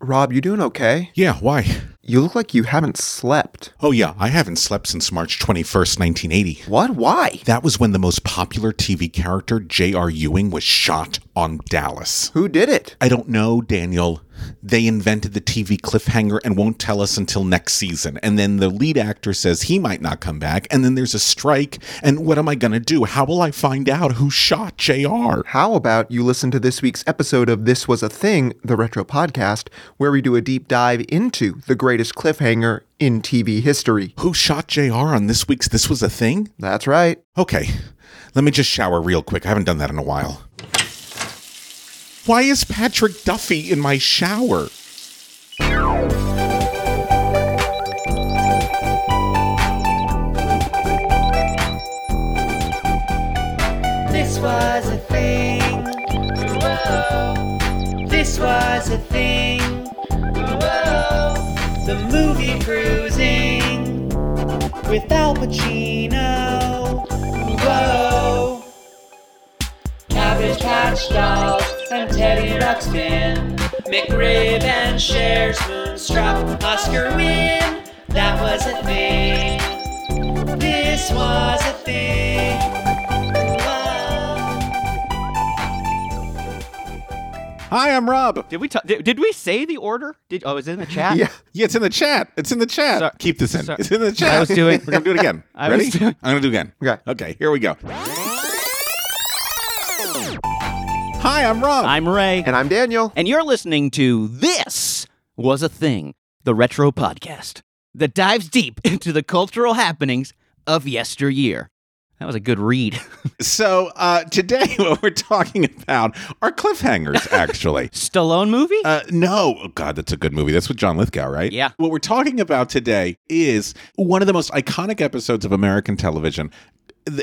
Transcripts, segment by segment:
Rob, you doing okay? Yeah, why? You look like you haven't slept. Oh, yeah, I haven't slept since March 21st, 1980. What? Why? That was when the most popular TV character, J.R. Ewing, was shot on Dallas. Who did it? I don't know, Daniel. They invented the TV cliffhanger and won't tell us until next season. And then the lead actor says he might not come back. And then there's a strike. And what am I going to do? How will I find out who shot JR? How about you listen to this week's episode of This Was a Thing, the Retro Podcast, where we do a deep dive into the greatest cliffhanger in TV history. Who shot JR on this week's This Was a Thing? That's right. Okay, let me just shower real quick. I haven't done that in a while. Why is Patrick Duffy in my shower? This was a thing. Whoa. This was a thing. Whoa. The movie cruising with Al Pacino. Whoa. Cabbage Patch Dolls and Teddy Ruxpin. McRib and Cher's Moonstruck. Oscar win. That was a thing. This was a thing. Hi, I'm Rob. Did we ta- did, did we say the order? Did oh, is it in the chat? Yeah. Yeah, it's in the chat. It's in the chat. Sorry. Keep this in. Sorry. It's in the chat. I was doing- We're gonna do it again. I Ready? was doing- I'm gonna do it again. Okay. Okay. Here we go. Hi, I'm Rob. I'm Ray, And I'm Daniel. and you're listening to This Was a Thing, the retro podcast that dives deep into the cultural happenings of yesteryear. That was a good read. so uh, today, what we're talking about are cliffhangers. Actually. Stallone movie? Uh, no, oh, God, that's a good movie. That's with John Lithgow, right? Yeah. What we're talking about today is one of the most iconic episodes of American television.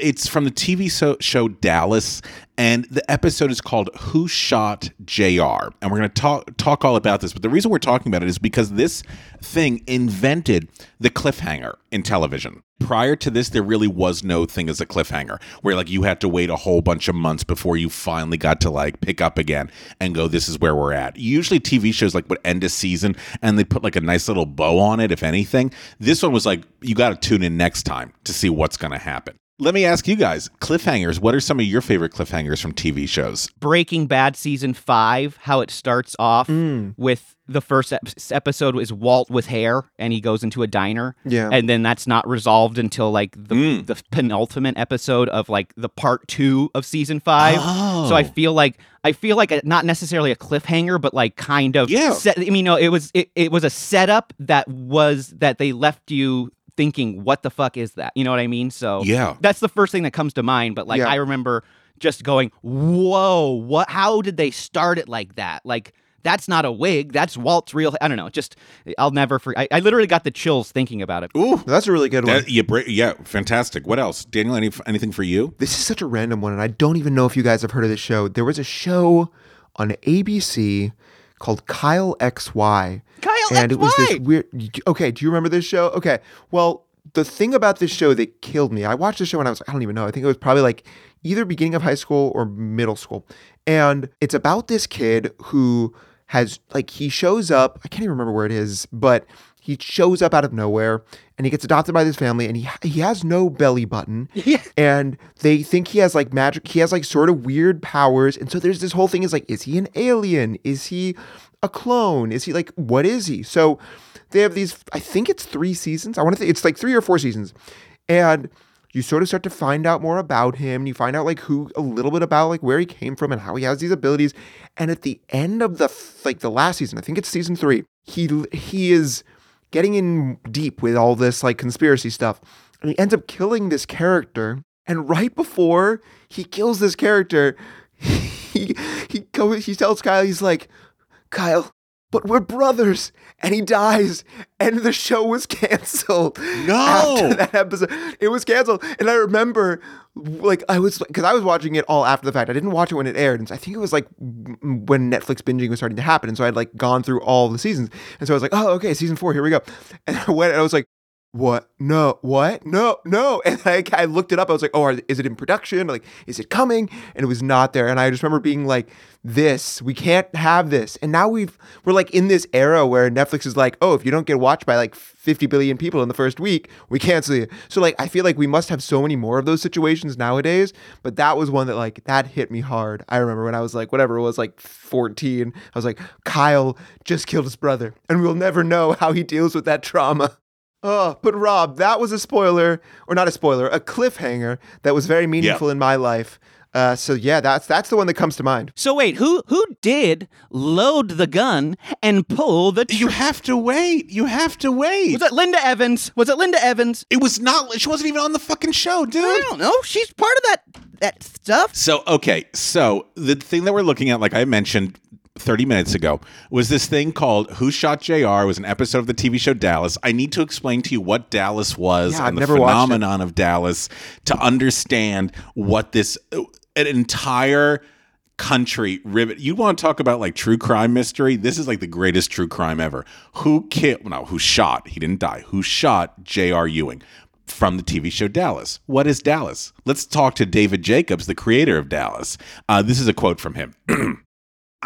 It's from the TV so- show Dallas, and the episode is called "Who Shot Jr." And we're going to talk talk all about this. But the reason we're talking about it is because this thing invented the cliffhanger in television. Prior to this, there really was no thing as a cliffhanger, where like you had to wait a whole bunch of months before you finally got to like pick up again and go, "This is where we're at." Usually, TV shows like would end a season and they put like a nice little bow on it, if anything. This one was like, you got to tune in next time to see what's going to happen. Let me ask you guys, cliffhangers. What are some of your favorite cliffhangers from TV shows? Breaking Bad season five, how it starts off Mm. with the first ep- episode is Walt with hair and he goes into a diner. Yeah. And then that's not resolved until like the, Mm. the penultimate episode of like the part two of season five. Oh. So I feel like I feel like a, not necessarily a cliffhanger, but like kind of Yeah. Set, I mean, no, it was it, it was a setup that was that they left you thinking, what the fuck is that? You know what I mean? So Yeah. that's the first thing that comes to mind. But like Yeah. I remember just going, whoa, what? How did they start it like that? Like. That's not a wig. That's Walt's real. I don't know. Just, I'll never forget. I, I literally got the chills thinking about it. Ooh, That's a really good one. you break, yeah, fantastic. What else, Daniel? Any, anything for you? This is such a random one, and I don't even know if you guys have heard of this show. There was a show on ABC called Kyle XY. Kyle and it was this weird. Okay, do you remember this show? Okay, well, the thing about this show that killed me, I watched the show when I was, I don't even know, I think it was probably like either beginning of high school or middle school. And it's about this kid who has, like, he shows up, I can't even remember where it is, but he shows up out of nowhere and he gets adopted by this family and he he has no belly button. Yeah. and they think he has like magic he has like sort of weird powers and so there's this whole thing is like is he an alien? Is he a clone? Is he like what is he? So they have these i think it's three seasons i want to think it's like three or four seasons. And you sort of start to find out more about him and you find out like who a little bit about like where he came from and how he has these abilities. And at the end of the like the last season i think it's season three he he is getting in deep with all this like conspiracy stuff and he ends up killing this character and right before he kills this character he he goes he tells kyle he's like kyle but we're brothers and he dies and the show was canceled No. after that episode. It was canceled and i remember like i was because i was watching it all after the fact. I didn't watch it when it aired and i think it was like when netflix binging was starting to happen and so i'd like gone through all the seasons. And so i was like oh okay season four here we go. And i went and i was like what? No, what? No, no. And like I looked it up. I was like, oh, are, is it in production? Like, is it coming? And it was not there. And I just remember being like, this, we can't have this. And now we've, we're like in this era where Netflix is like, oh, if you don't get watched by like 50 billion people in the first week, we cancel you. So like, I feel like we must have so many more of those situations nowadays. But that was one that like, that hit me hard. I remember when I was like, whatever it was, like 14, I was like, Kyle just killed his brother. And we'll never know how he deals with that trauma. Oh, but Rob, that was a spoiler, or not a spoiler, a cliffhanger that was very meaningful in my life. Uh, so yeah, that's that's the one that comes to mind. So wait, who who did load the gun and pull the? You have to wait. You have to wait. Was it Linda Evans? Was it Linda Evans? It was not. She wasn't even on the fucking show, dude. I don't know. She's part of that that stuff. So okay, so the thing that we're looking at, like I mentioned 30 minutes ago, was this thing called Who Shot JR? It was an episode of the TV show Dallas. I need to explain to you what Dallas was Yeah, I've and the watched it. phenomenon of Dallas to understand what this an entire country rivet. You want to talk about like true crime mystery? This is like the greatest true crime ever. Who killed? No, who shot? He didn't die. Who shot J.R. Ewing? From the TV show Dallas. What is Dallas? Let's talk to David Jacobs, the creator of Dallas. Uh, this is a quote from him.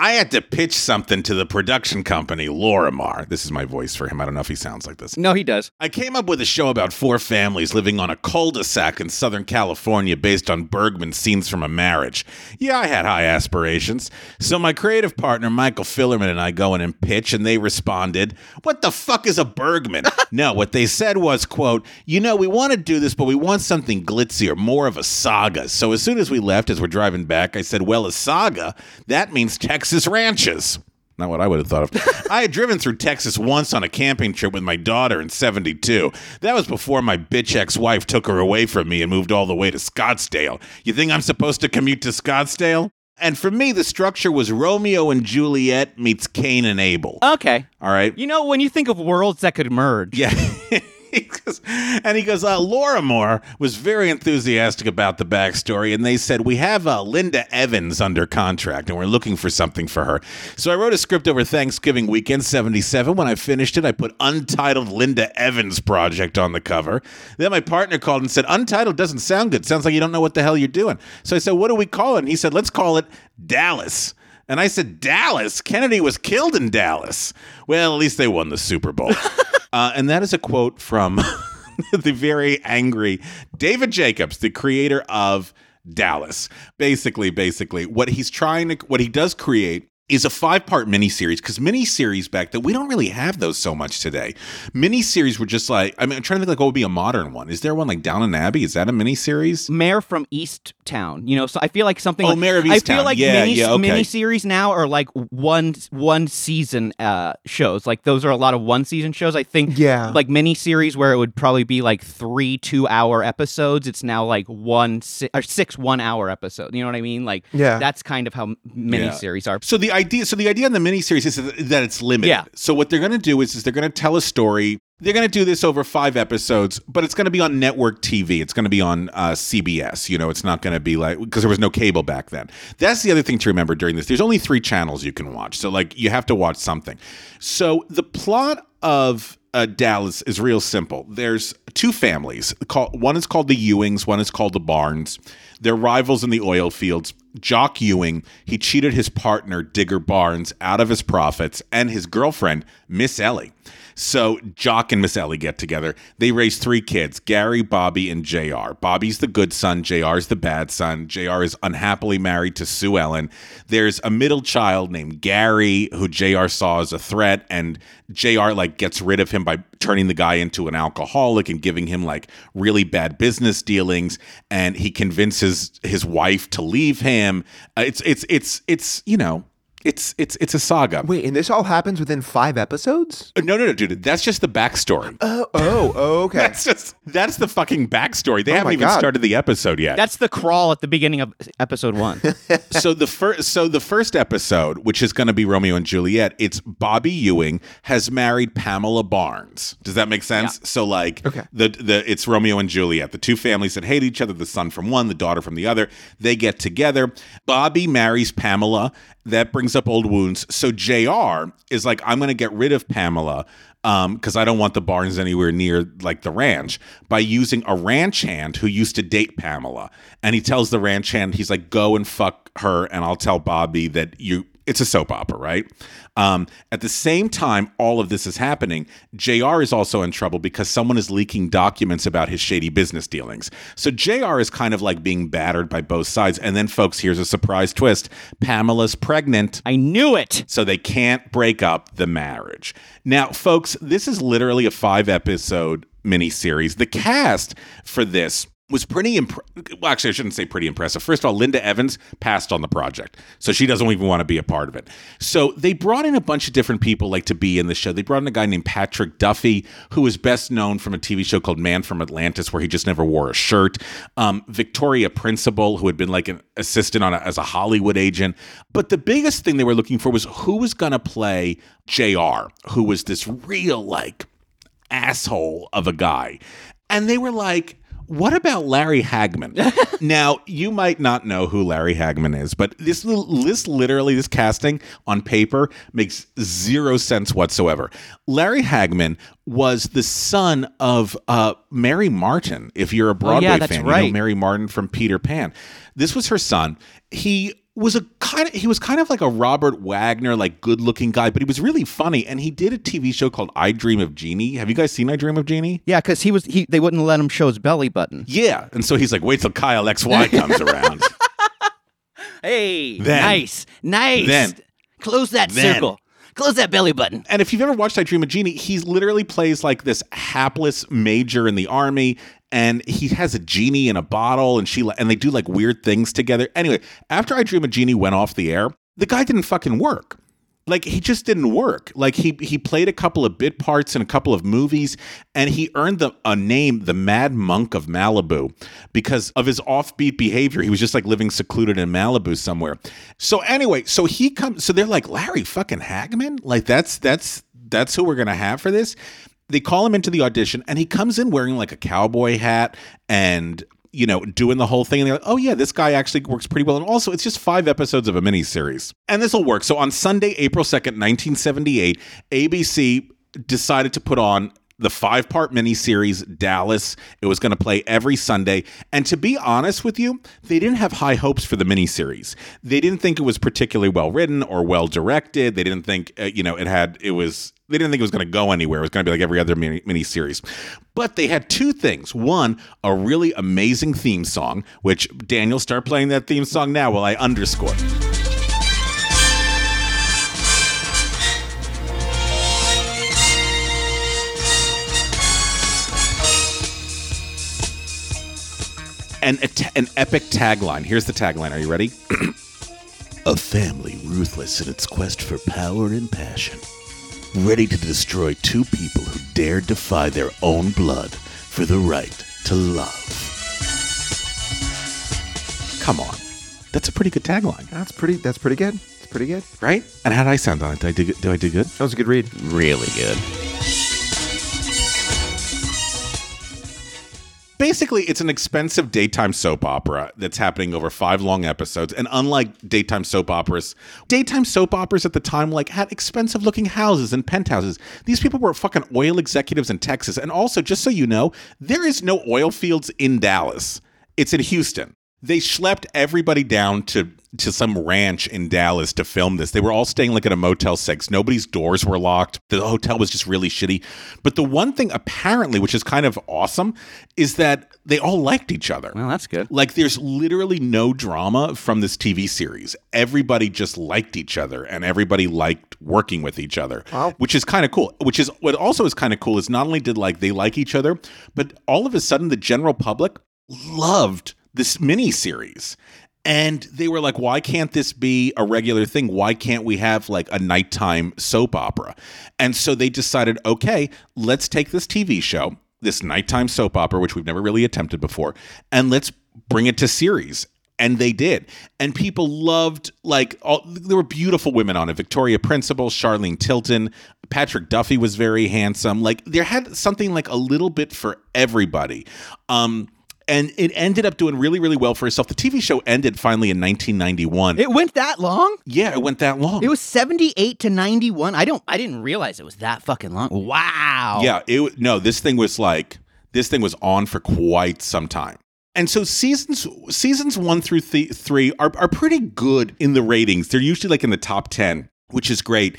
I had to pitch something to the production company, Lorimar. This is my voice for him. I don't know if he sounds like this. No, he does. I came up with a show about four families living on a cul-de-sac in Southern California based on Bergman's scenes from a marriage. Yeah, I had high aspirations. So my creative partner, Michael Filerman, and I go in and pitch, and they responded, What the fuck is a Bergman? no, what they said was, quote, you know, we want to do this, but we want something glitzier, more of a saga. So as soon as we left, as we're driving back, I said, Well, a saga? That means Texas ranches. Not what I would have thought of. I had driven through Texas once on a camping trip with my daughter in 72. That was before my bitch ex wife took her away from me and moved all the way to Scottsdale. You think I'm supposed to commute to Scottsdale? And for me, the structure was Romeo and Juliet meets Cain and Abel. Okay. All right. You know, when you think of worlds that could merge, Yeah. And he goes, uh, Lorimar was very enthusiastic about the backstory, and they said, We have uh, Linda Evans under contract, and we're looking for something for her. So I wrote a script over Thanksgiving weekend 77. When I finished it, I put Untitled Linda Evans Project on the cover. Then my partner called and said, Untitled doesn't sound good. Sounds like you don't know what the hell you're doing. So I said, What do we call it? And he said, Let's call it Dallas. And I said, Dallas? Kennedy was killed in Dallas. Well, at least they won the Super Bowl. uh, and that is a quote from the very angry David Jacobs, the creator of Dallas. Basically, basically, what he's trying to, what he does create is a five part miniseries because miniseries back then we don't really have those so much today. Miniseries were just like I mean I'm trying to think like what would be a modern one. Is there one like Downton Abbey? Is that a miniseries? Mayor from East Town. You know, so I feel like something. Oh, like, Mare of East I Easttown. feel like Yeah, mini yeah, okay. miniseries now are like one one season uh shows. Like those are a lot of one season shows. I think. Yeah. Like miniseries where it would probably be like three two hour episodes. It's now like one si- or six one hour episodes. You know what I mean? Like Yeah. that's kind of how m- miniseries are. So the idea, so the idea in the miniseries is that it's limited. Yeah. So what they're going to do is, is they're going to tell a story. They're going to do this over five episodes, but it's going to be on network TV. It's going to be on uh, CBS. You know, it's not going to be like because there was no cable back then. That's the other thing to remember during this. There's only three channels you can watch, so like you have to watch something. So the plot of uh, Dallas is real simple. There's two families. One is called the Ewings. One is called the Barnes. They're rivals in the oil fields. Jock Ewing, he cheated his partner, Digger Barnes, out of his profits and his girlfriend, Miss Ellie. So Jock and Miss Ellie get together. They raise three kids Gary, Bobby, and JR. Bobby's the good son, JR's the bad son. JR is unhappily married to Sue Ellen. There's a middle child named Gary who JR saw as a threat, and JR like gets rid of him by turning the guy into an alcoholic and giving him like really bad business dealings. And he convinces his wife to leave him. Uh, it's it's it's it's you know. It's it's it's a saga. Wait, and this all happens within five episodes? Uh, no, no, no, dude. That's just the backstory. Oh, oh, oh, okay. That's just that's the fucking backstory. They Oh haven't my even God. started the episode yet. That's the crawl at the beginning of episode one. so the first so the first episode, which is going to be Romeo and Juliet, it's Bobby Ewing has married Pamela Barnes. Does that make sense? So like Okay. the the it's Romeo and Juliet, the two families that hate each other, the son from one, the daughter from the other. They get together. Bobby marries Pamela. That brings brings up old wounds. So JR is like, I'm going to get rid of Pamela um, because I don't want the Barnes anywhere near like the ranch by using a ranch hand who used to date Pamela. And he tells the ranch hand, he's like, go and fuck her, and I'll tell Bobby that you. It's a soap opera, right? Um, at the same time, all of this is happening. JR is also in trouble because someone is leaking documents about his shady business dealings. So JR is kind of like being battered by both sides. And then, folks, here's a surprise twist Pamela's pregnant I knew it. so they can't break up the marriage. Now, folks, this is literally a five episode miniseries. The cast for this was pretty imp- well actually I shouldn't say pretty impressive. First of all, Linda Evans passed on the project. So she doesn't even want to be a part of it. So they brought in a bunch of different people like to be in the show. They brought in a guy named Patrick Duffy who is best known from a TV show called Man from Atlantis where he just never wore a shirt. Um, Victoria Principal who had been like an assistant on a, as a Hollywood agent. But the biggest thing they were looking for was who was going to play JR, who was this real like asshole of a guy. And they were like, what about Larry Hagman? now, you might not know who Larry Hagman is, but this list literally this casting on paper makes zero sense whatsoever. Larry Hagman was the son of uh, Mary Martin. If you're a Broadway Oh, yeah, that's fan, you know right. Mary Martin from Peter Pan. This was her son. He was a kind of he was kind of like a Robert Wagner like good looking guy, but he was really funny. And he did a TV show called I Dream of Jeannie. Have you guys seen I Dream of Jeannie? Yeah, because he was he they wouldn't let him show his belly button. Yeah, and so he's like, wait till Kyle XY comes around. Hey, Then- nice, nice. then- close that then- circle. Close that belly button. and if you've ever watched I Dream of Jeannie, he literally plays like this hapless major in the army, and he has a genie in a bottle, and she and they do like weird things together. Anyway, after I Dream of Jeannie went off the air, the guy didn't fucking work. Like he just didn't work. Like he he played a couple of bit parts in a couple of movies, and he earned the a name, the Mad Monk of Malibu, because of his offbeat behavior. He was just like living secluded in Malibu somewhere. So anyway, so he comes. So they're like Larry fucking Hagman. Like that's that's that's who we're gonna have for this. They call him into the audition, and he comes in wearing like a cowboy hat and you know, doing the whole thing. And they're like, oh, yeah, this guy actually works pretty well. And also, it's just five episodes of a miniseries. And this will work. So on Sunday, April 2nd, 1978, ABC decided to put on the five part miniseries Dallas. It was going to play every Sunday. And to be honest with you, they didn't have high hopes for the miniseries. They didn't think it was particularly well written or well directed. They didn't think, uh, you know, it had, it was, they didn't think it was going to go anywhere. It was going to be like every other mini miniseries. But they had two things. One, a really amazing theme song, which Daniel, start playing that theme song now while I underscore. And a ta- an epic tagline. Here's the tagline. Are you ready? a family ruthless in its quest for power and passion ready to destroy two people who dared defy their own blood for the right to love. Come on. That's a pretty good tagline, That's pretty. That's pretty good. It's pretty good. right? And how did I sound on it? Did I do good? Do I do good? That was a good read. Really good. Basically, it's an expensive daytime soap opera that's happening over five long episodes. And unlike daytime soap operas, daytime soap operas at the time like had expensive looking houses and penthouses. These people were fucking oil executives in Texas. And also, just so you know, there is no oil fields in Dallas. It's in Houston. They schlepped everybody down to to some ranch in Dallas to film this. They were all staying like at a Motel 6. Nobody's doors were locked. The hotel was just really shitty. But the one thing apparently which is kind of awesome is that they all liked each other. Well, that's good. Like there's literally no drama from this TV series. Everybody just liked each other and everybody liked working with each other. Wow. Which is kind of cool. Which is what also is kind of cool is not only did like they like each other, but all of a sudden the general public loved this mini series. And they were like, why can't this be a regular thing? Why can't we have like a nighttime soap opera? And so they decided, okay, let's take this TV show, this nighttime soap opera, which we've never really attempted before, and let's bring it to series. And they did. And people loved, like, all, there were beautiful women on it Victoria Principal, Charlene Tilton, Patrick Duffy was very handsome. Like, there had something like a little bit for everybody. Um, and it ended up doing really, really well for itself. The TV show ended finally in 1991. It went that long? yeah, it went that long. It was 78 to 91. I don't I didn't realize it was that fucking long. Wow. Yeah, it no, this thing was like this thing was on for quite some time. And so seasons seasons 1 through th- 3 are are pretty good in the ratings. They're usually like in the top 10, which is great.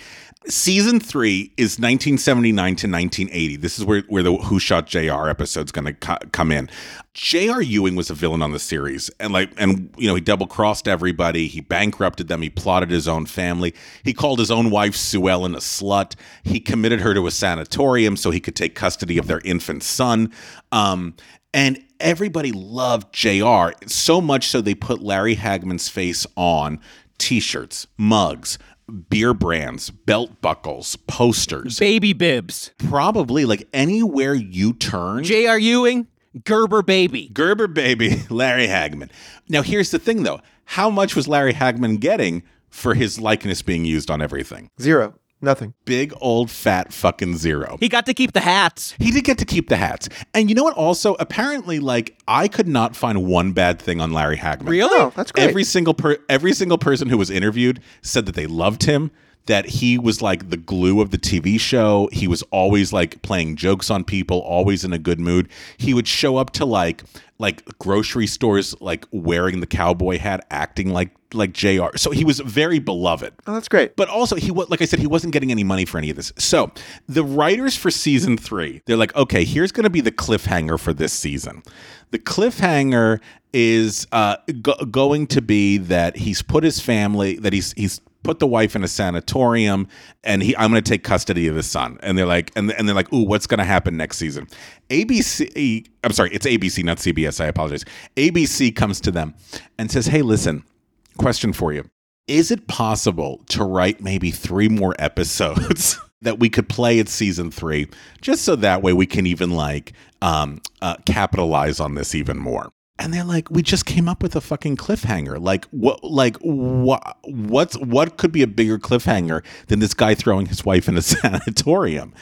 Season 3 is 1979 to 1980. This is where where the Who Shot JR episode's going to co- come in. J.R. Ewing was a villain on the series and like and you know, he double-crossed everybody, he bankrupted them, he plotted his own family. He called his own wife Sue Ellen a slut. He committed her to a sanatorium so he could take custody of their infant son. Um and everybody loved JR so much so they put Larry Hagman's face on t-shirts, mugs, beer brands, belt buckles, posters. Baby bibs. Probably like anywhere you turn. J.R. Ewing, Gerber baby. Gerber baby, Larry Hagman. Now here's the thing though. How much was Larry Hagman getting for his likeness being used on everything? Zero. Nothing. Big old fat fucking zero. He got to keep the hats. He did get to keep the hats. And you know what also apparently like I could not find one bad thing on Larry Hagman. Really? Oh, that's great. Every single per every single person who was interviewed said that they loved him, that he was like the glue of the TV show. He was always like playing jokes on people, always in a good mood. He would show up to like like grocery stores like wearing the cowboy hat, acting like like JR. So he was very beloved. Oh, that's great. But also, he was like I said, he wasn't getting any money for any of this. So the writers for season three, they're like, okay, here's going to be the cliffhanger for this season. The cliffhanger is uh, go- going to be that he's put his family, that he's he's put the wife in a sanatorium, and he I'm going to take custody of his son. And they're like, and and they're like, ooh, what's going to happen next season? ABC, I'm sorry, it's ABC, not CBS. I apologize. ABC comes to them and says, hey, listen, question for you is it possible to write maybe three more episodes that we could play at season three just so that way we can even like um, uh, capitalize on this even more and they're like we just came up with a fucking cliffhanger like what like what what's what could be a bigger cliffhanger than this guy throwing his wife in a sanatorium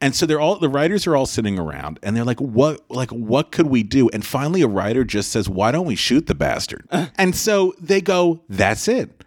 and so they're all the writers are all sitting around and they're like what like what could we do and finally a writer just says why don't we shoot the bastard uh. and so they go that's it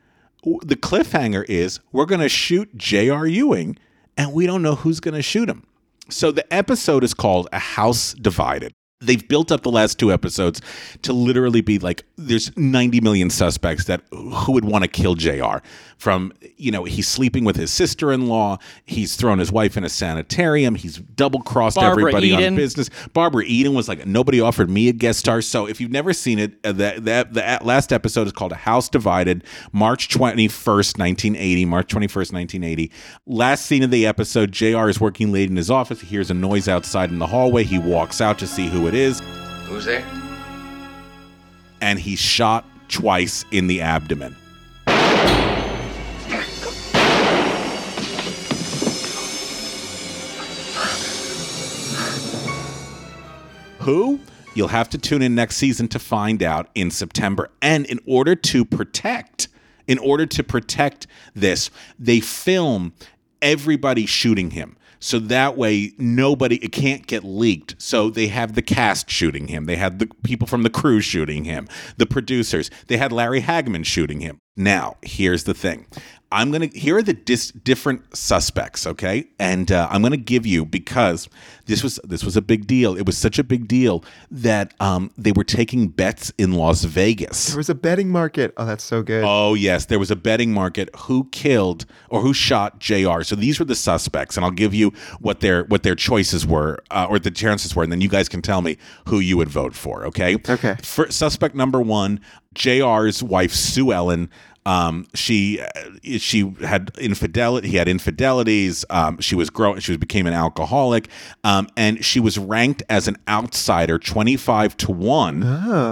the cliffhanger is we're going to shoot J.R. Ewing and we don't know who's going to shoot him. So the episode is called A House Divided. They've built up the last two episodes to literally be like there's 90 million suspects that who would want to kill JR from you know he's sleeping with his sister-in-law, he's thrown his wife in a sanitarium, he's double-crossed Barbara everybody Eden. on business. Barbara Eden was like nobody offered me a guest star. So if you've never seen it, uh, the the, the last episode is called A House Divided, March 21st, 1980, March 21st, 1980. Last scene of the episode, JR is working late in his office. He hears a noise outside in the hallway. He walks out to see who it is, Who's there? and he's shot twice in the abdomen. Who? You'll have to tune in next season to find out in September. And in order to protect, in order to protect this, they film everybody shooting him. So that way nobody it can't get leaked. So they have the cast shooting him. They had the people from the crew shooting him, the producers. They had Larry Hagman shooting him. Now, here's the thing. I'm going to here are the dis- different suspects, okay? And uh, I'm going to give you because this was this was a big deal. It was such a big deal that um, they were taking bets in Las Vegas. There was a betting market. Oh, that's so good. Oh yes, there was a betting market. Who killed or who shot Jr. So these were the suspects, and I'll give you what their what their choices were uh, or the chances were, and then you guys can tell me who you would vote for. Okay. Okay. For suspect number one, Jr.'s wife Sue Ellen. Um, she uh, she had infidelity. He had infidelities. Um, she was growing. She was became an alcoholic, um, and she was ranked as an outsider, twenty five to one.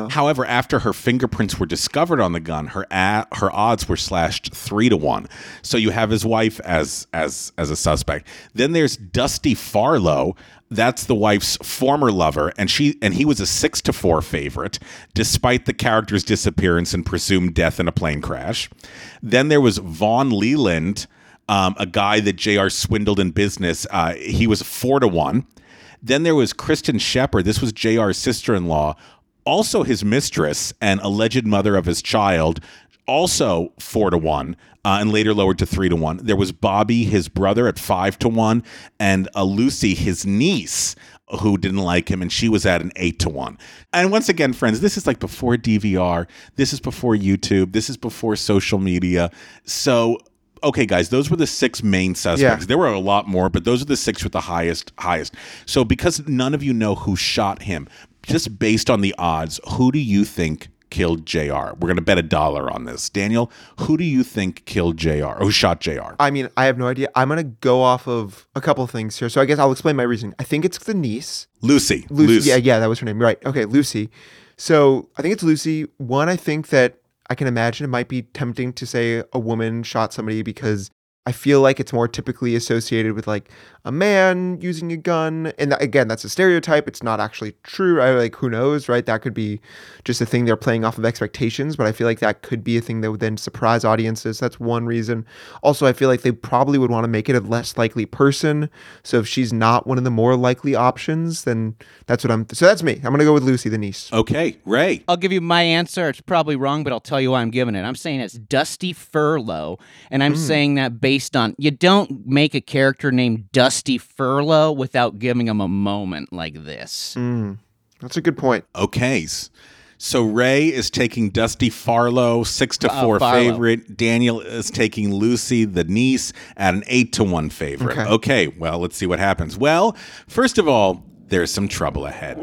However, after her fingerprints were discovered on the gun, her a- her odds were slashed three to one. So you have his wife as as as a suspect. Then there's Dusty Farlow. That's the wife's former lover, and she and he was a six to four favorite, despite the character's disappearance and presumed death in a plane crash. Then there was Vaughn Leland, um, a guy that Jr. swindled in business. Uh, he was four to one. Then there was Kristin Shepard. This was JR's sister in law. Also, his mistress and alleged mother of his child, also four to one, uh, and later lowered to three to one. There was Bobby, his brother, at five to one, and uh, Lucy, his niece, who didn't like him, and she was at an eight to one. And once again, friends, this is like before DVR. This is before YouTube. This is before social media. So okay guys those were the six main suspects Yeah. there were a lot more but those are the six with the highest highest so because none of you know who shot him just based on the odds who do you think killed jr we're going to bet a dollar on this daniel who do you think killed jr or who shot jr I mean, I have no idea. I'm gonna go off of a couple of things here. So I guess I'll explain my reasoning. I think it's the niece. lucy Lucy. Lucy. Yeah, yeah, that was her name. Right. Okay, Lucy. So I think it's Lucy. One, I think that I can imagine it might be tempting to say a woman shot somebody because I feel like it's more typically associated with like a man using a gun. And that, again, that's a stereotype. It's not actually true. I like who knows, right? That could be just a thing they're playing off of expectations, but I feel like that could be a thing that would then surprise audiences. That's one reason. Also, I feel like they probably would want to make it a less likely person. So if she's not one of the more likely options, then that's what I'm so that's me. I'm gonna go with Lucy, the niece. okay ray I'll give you my answer. It's probably wrong, but I'll tell you why I'm giving it. I'm saying it's Dusty Farlow, and I'm hmm. saying that based on you don't make a character named Dusty Farlow without giving him a moment like this. Mm, that's a good point. Okay. So Ray is taking Dusty Farlow, six to uh, four Farlow. favorite. Daniel is taking Lucy, the niece, at an eight to one favorite. Okay. Okay. Well, let's see what happens. Well, first of all, there's some trouble ahead.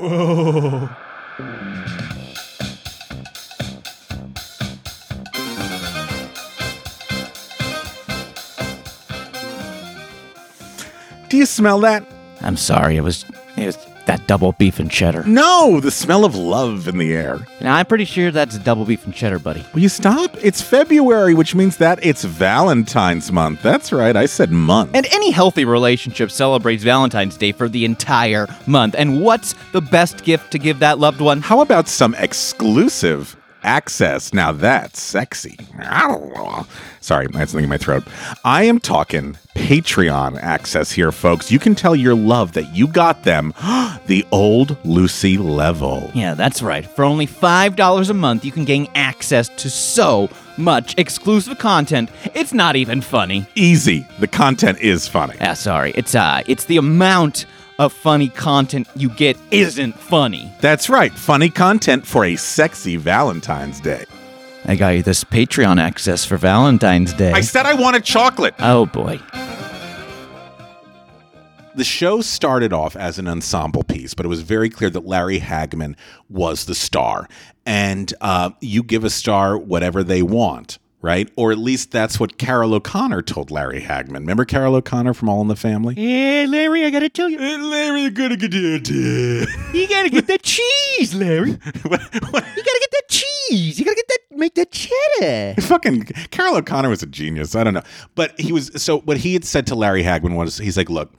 Do you smell that? I'm sorry. It was it was that double beef and cheddar. No, the smell of love in the air. Now I'm pretty sure that's double beef and cheddar, buddy. Will you stop? It's February, which means that it's Valentine's month. That's right, I said month. And any healthy relationship celebrates Valentine's Day for the entire month. And what's the best gift to give that loved one? How about some exclusive access? Now that's sexy. Sorry, I had something in my throat. I am talking Patreon access here, folks. You can tell your love that you got them the old Lucy level. Yeah, that's right. For only $5 a month, you can gain access to so much exclusive content. It's not even funny. Easy. The content is funny. Ah, sorry. It's uh it's the amount of funny content you get isn't funny. That's right. Funny content for a sexy Valentine's Day. I got you this Patreon access for Valentine's Day. I said I wanted chocolate. oh boy. the show started off as an ensemble piece, but it was very clear that Larry Hagman was the star. And uh, you give a star whatever they want, right? Or at least that's what Carroll O'Connor told Larry Hagman. Remember Carroll O'Connor from All in the Family? Hey, Larry, I gotta tell you. Hey, Larry, you gotta get it. You gotta get that cheese, Larry. You gotta get that cheese. You gotta get that make that cheddar. Fucking Carroll O'Connor was a genius. I don't know. But he was so what he had said to Larry Hagman was he's like, look,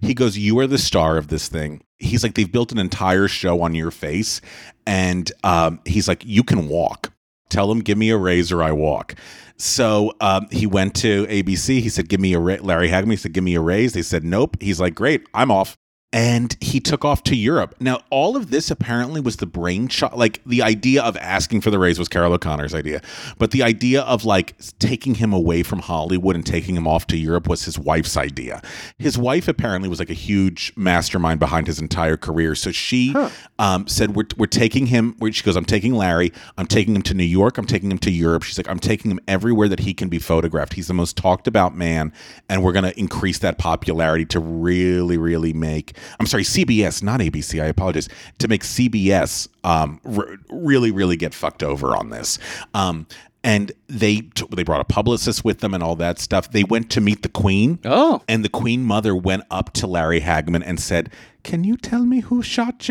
he goes, You are the star of this thing. He's like, they've built an entire show on your face. And um, he's like, You can walk. Tell him, give me a raise or I walk. So um, he went to ABC. He said, Give me a ra-. Larry Hagman. He said, Give me a raise. They said, Nope. He's like, Great, I'm off and he took off to Europe. Now, all of this apparently was the brainchild. Like the idea of asking for the raise was Carroll O'Connor's idea, but the idea of like taking him away from Hollywood and taking him off to Europe was his wife's idea. His wife apparently was like a huge mastermind behind his entire career. So she um, said, "We're we're taking him." She goes, "I'm taking Larry. I'm taking him to New York. I'm taking him to Europe." She's like, "I'm taking him everywhere that he can be photographed. He's the most talked about man, and we're going to increase that popularity to really, really make." I'm sorry, CBS, not ABC. I apologize. To make CBS um, r- really, really get fucked over on this. Um, and they t- they brought a publicist with them and all that stuff. They went to meet the Queen. Oh. And the Queen Mother went up to Larry Hagman and said, "Can you tell me who shot Jr.?"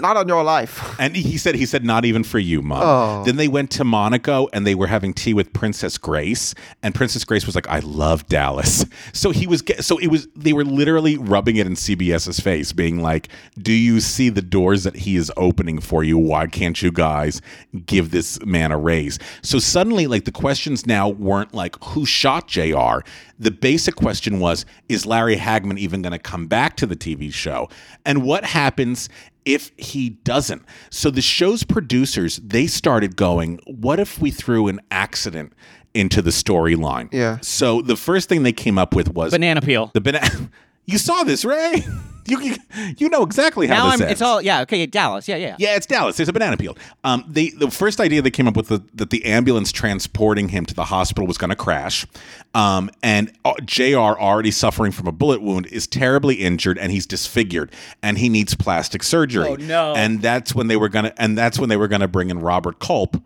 Not on your life. And he said, he said, not even for you, mom. Oh. Then they went to Monaco and they were having tea with Princess Grace. And Princess Grace was like, I love Dallas. So he was, ge- so it was, they were literally rubbing it in CBS's face, being like, do you see the doors that he is opening for you? Why can't you guys give this man a raise? So suddenly, like, the questions now weren't like, who shot JR? The basic question was Is Larry Hagman even going to come back to the TV show? And what happens if he doesn't? So the show's producers, they started going, What if we threw an accident into the storyline? Yeah. So the first thing they came up with was Banana peel. the banana. You saw this, Ray? You, you you know exactly how Now this I'm. ends. It's all. Yeah. Okay. Dallas. Yeah. Yeah. Yeah, it's Dallas. There's a banana peel. Um, they the first idea they came up with the, that the ambulance transporting him to the hospital was going to crash, um, and uh, Jr. already suffering from a bullet wound is terribly injured and he's disfigured and he needs plastic surgery. Oh, no. And that's when they were gonna and that's when they were gonna bring in Robert Culp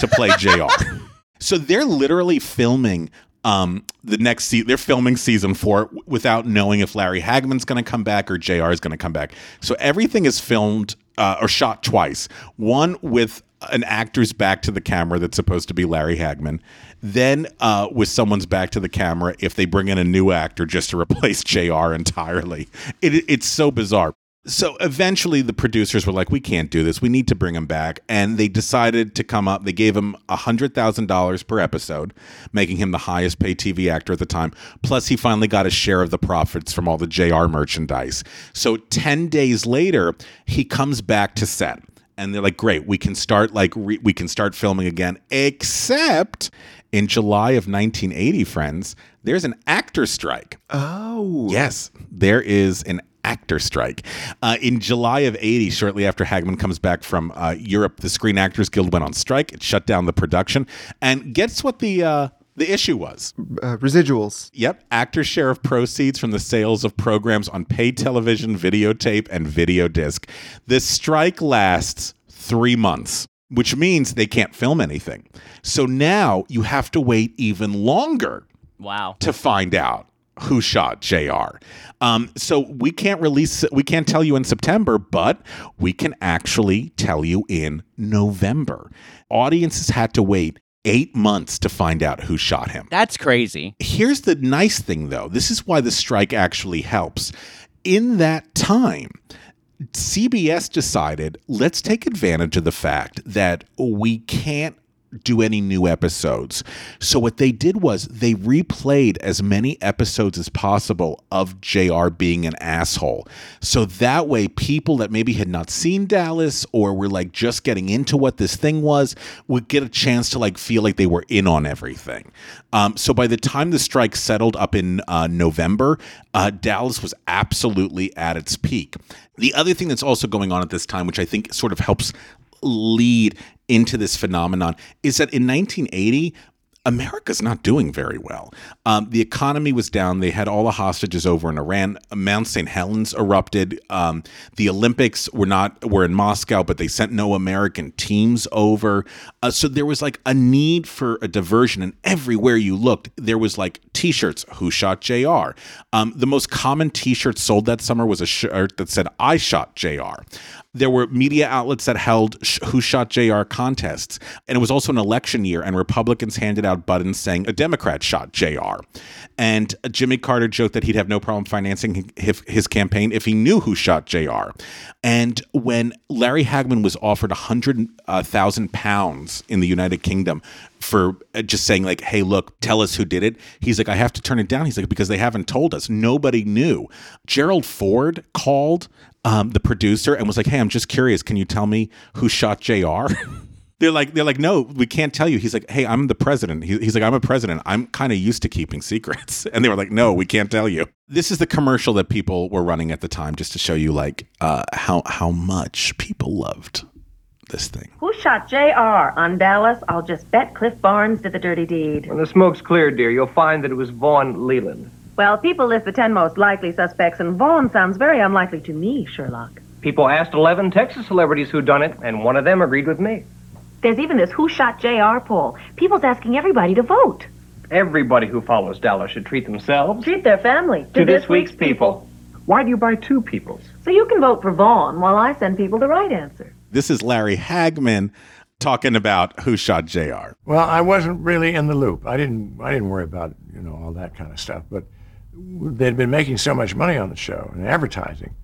to play Jr. So they're literally filming um, the next season. They're filming season four w- without knowing if Larry Hagman's going to come back or JR is going to come back. So everything is filmed uh, or shot twice. One with an actor's back to the camera that's supposed to be Larry Hagman, then uh, with someone's back to the camera if they bring in a new actor just to replace JR entirely. It, it's so bizarre. So eventually, the producers were like, "We can't do this. We need to bring him back." And they decided to come up. They gave him hundred thousand dollars per episode, making him the highest paid TV actor at the time. Plus, he finally got a share of the profits from all the JR merchandise. So ten days later, he comes back to set, and they're like, "Great, we can start like re- we can start filming again." Except in July of 1980, friends, there's an actor strike. Oh. Yes, there is an actor strike. Uh, in July of 80, shortly after Hagman comes back from uh, Europe, the Screen Actors Guild went on strike. It shut down the production. And guess what the. Uh, the issue was, Uh, residuals. yep, actors' share of proceeds from the sales of programs on paid television, videotape, and video disc. This strike lasts three months, which means they can't film anything. So now you have to wait even longer Wow. to find out who shot JR. Um, so we can't release, we can't tell you in September, but we can actually tell you in November. Audiences had to wait eight months to find out who shot him. That's crazy. Here's the nice thing, though. This is why the strike actually helps. In that time, CBS decided let's take advantage of the fact that we can't do any new episodes. So what they did was they replayed as many episodes as possible of JR being an asshole. So that way people that maybe had not seen Dallas or were like just getting into what this thing was would get a chance to like feel like they were in on everything. Um, so by the time the strike settled up in uh, November, uh, Dallas was absolutely at its peak. The other thing that's also going on at this time, which I think sort of helps lead into this phenomenon is that in 1980 America's not doing very well. Um, the economy was down. They had all the hostages over in Iran. Mount St. Helens erupted. Um, the Olympics were not were in Moscow, but they sent no American teams over. Uh, so there was like a need for a diversion, and everywhere you looked, there was like T-shirts. Who shot Jr. Um, the most common T-shirt sold that summer was a shirt that said "I shot Jr." There were media outlets that held Who Shot JR contests. And it was also an election year, and Republicans handed out buttons saying a Democrat shot JR. And Jimmy Carter joked that he'd have no problem financing his, campaign if he knew who shot JR. And when Larry Hagman was offered 100,000 pounds in the United Kingdom for uh, just saying, like, hey, look, tell us who did it, he's like, I have to turn it down. He's like, because they haven't told us. Nobody knew. Gerald Ford called um, the producer and was like, "Hey, I'm just curious. Can you tell me who shot Jr.?" they're like, "They're like, no, we can't tell you." He's like, "Hey, I'm the president." He, he's like, "I'm a president. I'm kind of used to keeping secrets." And they were like, "No, we can't tell you." This is the commercial that people were running at the time, just to show you like uh, how how much people loved this thing. Who shot JR on Dallas? I'll just bet Cliff Barnes did the dirty deed. When the smoke's cleared, dear, you'll find that it was Vaughn Leland. Well, people list the 10 most likely suspects, and Vaughn sounds very unlikely to me, Sherlock. People asked 11 Texas celebrities who done it, and one of them agreed with me. There's even this Who Shot JR poll. People's asking everybody to vote. Everybody who follows Dallas should treat themselves Treat their family to this week's people. Why do you buy two peoples? So you can vote for Vaughn while I send people the right answer. This is Larry Hagman talking about who shot Jr. Well, I wasn't really in the loop. I didn't. I didn't worry about you know all that kind of stuff. But they'd been making so much money on the show and advertising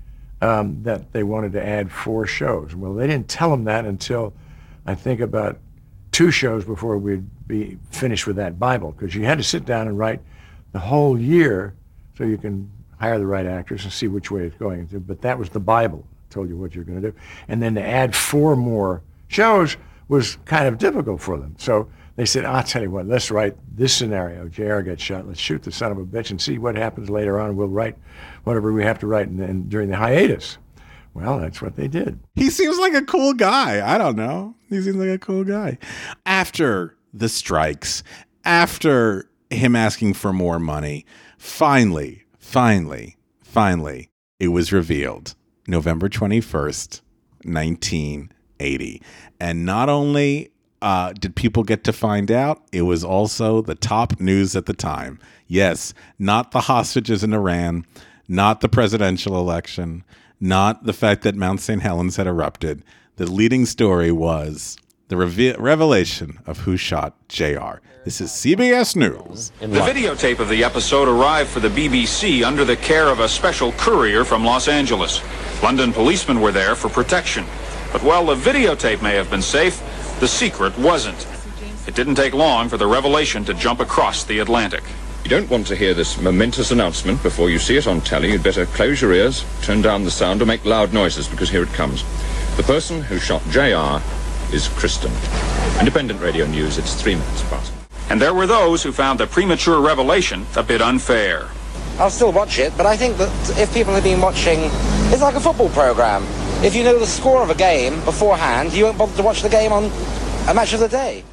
um, that they wanted to add four shows. Well, they didn't tell them that until I think about two shows before we'd be finished with that Bible, because you had to sit down and write the whole year so you can hire the right actors and see which way it's going. But that was the Bible. Told you what you're going to do. And then to add four more shows was kind of difficult for them. So they said, I'll tell you what, let's write this scenario. JR gets shot. Let's shoot the son of a bitch and see what happens later on. We'll write whatever we have to write in, in, during the hiatus. Well, that's what they did. He seems like a cool guy. I don't know. He seems like a cool guy. After the strikes, after him asking for more money, finally, finally, finally, it was revealed November 21st, 1980. And not only uh, did people get to find out, it was also the top news at the time. Yes, not the hostages in Iran, not the presidential election, not the fact that Mount St. Helens had erupted. The leading story was the reve- revelation of who shot JR. This is CBS News. The videotape of the episode arrived for the BBC under the care of a special courier from Los Angeles. London policemen were there for protection. But while the videotape may have been safe, the secret wasn't. It didn't take long for the revelation to jump across the Atlantic. You don't want to hear this momentous announcement before you see it on telly. You'd better close your ears, turn down the sound, or make loud noises, because here it comes. The person who shot JR is Kristin. Independent Radio News, it's three minutes past. And there were those who found the premature revelation a bit unfair. I'll still watch it, but I think that if people have been watching, it's like a football program. If you know the score of a game beforehand, you won't bother to watch the game on a match of the day.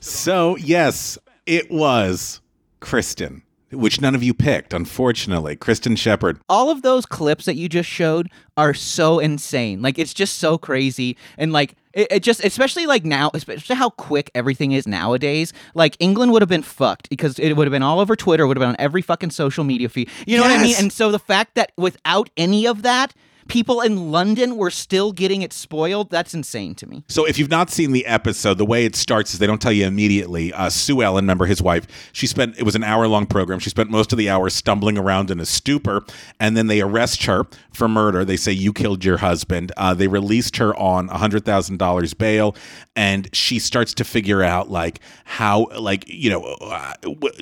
So, yes, it was Kristin, which none of you picked, unfortunately. Kristin Shepard. all of those clips that you just showed are so insane. Like it's just so crazy, and like it, it just, especially like now, especially how quick everything is nowadays. Like England would have been fucked because it would have been all over Twitter, would have been on every fucking social media feed. You know what I mean? And so the fact that without any of that, people in London were still getting it spoiled. That's insane to me. So, if you've not seen the episode, the way it starts is they don't tell you immediately. Uh, Sue Ellen, remember his wife, she spent, it was an hour long program. She spent most of the hour stumbling around in a stupor, and then they arrest her for murder. They say, You killed your husband. Uh, they released her on $100,000 bail, and she starts to figure out, like, how, like, you know, uh,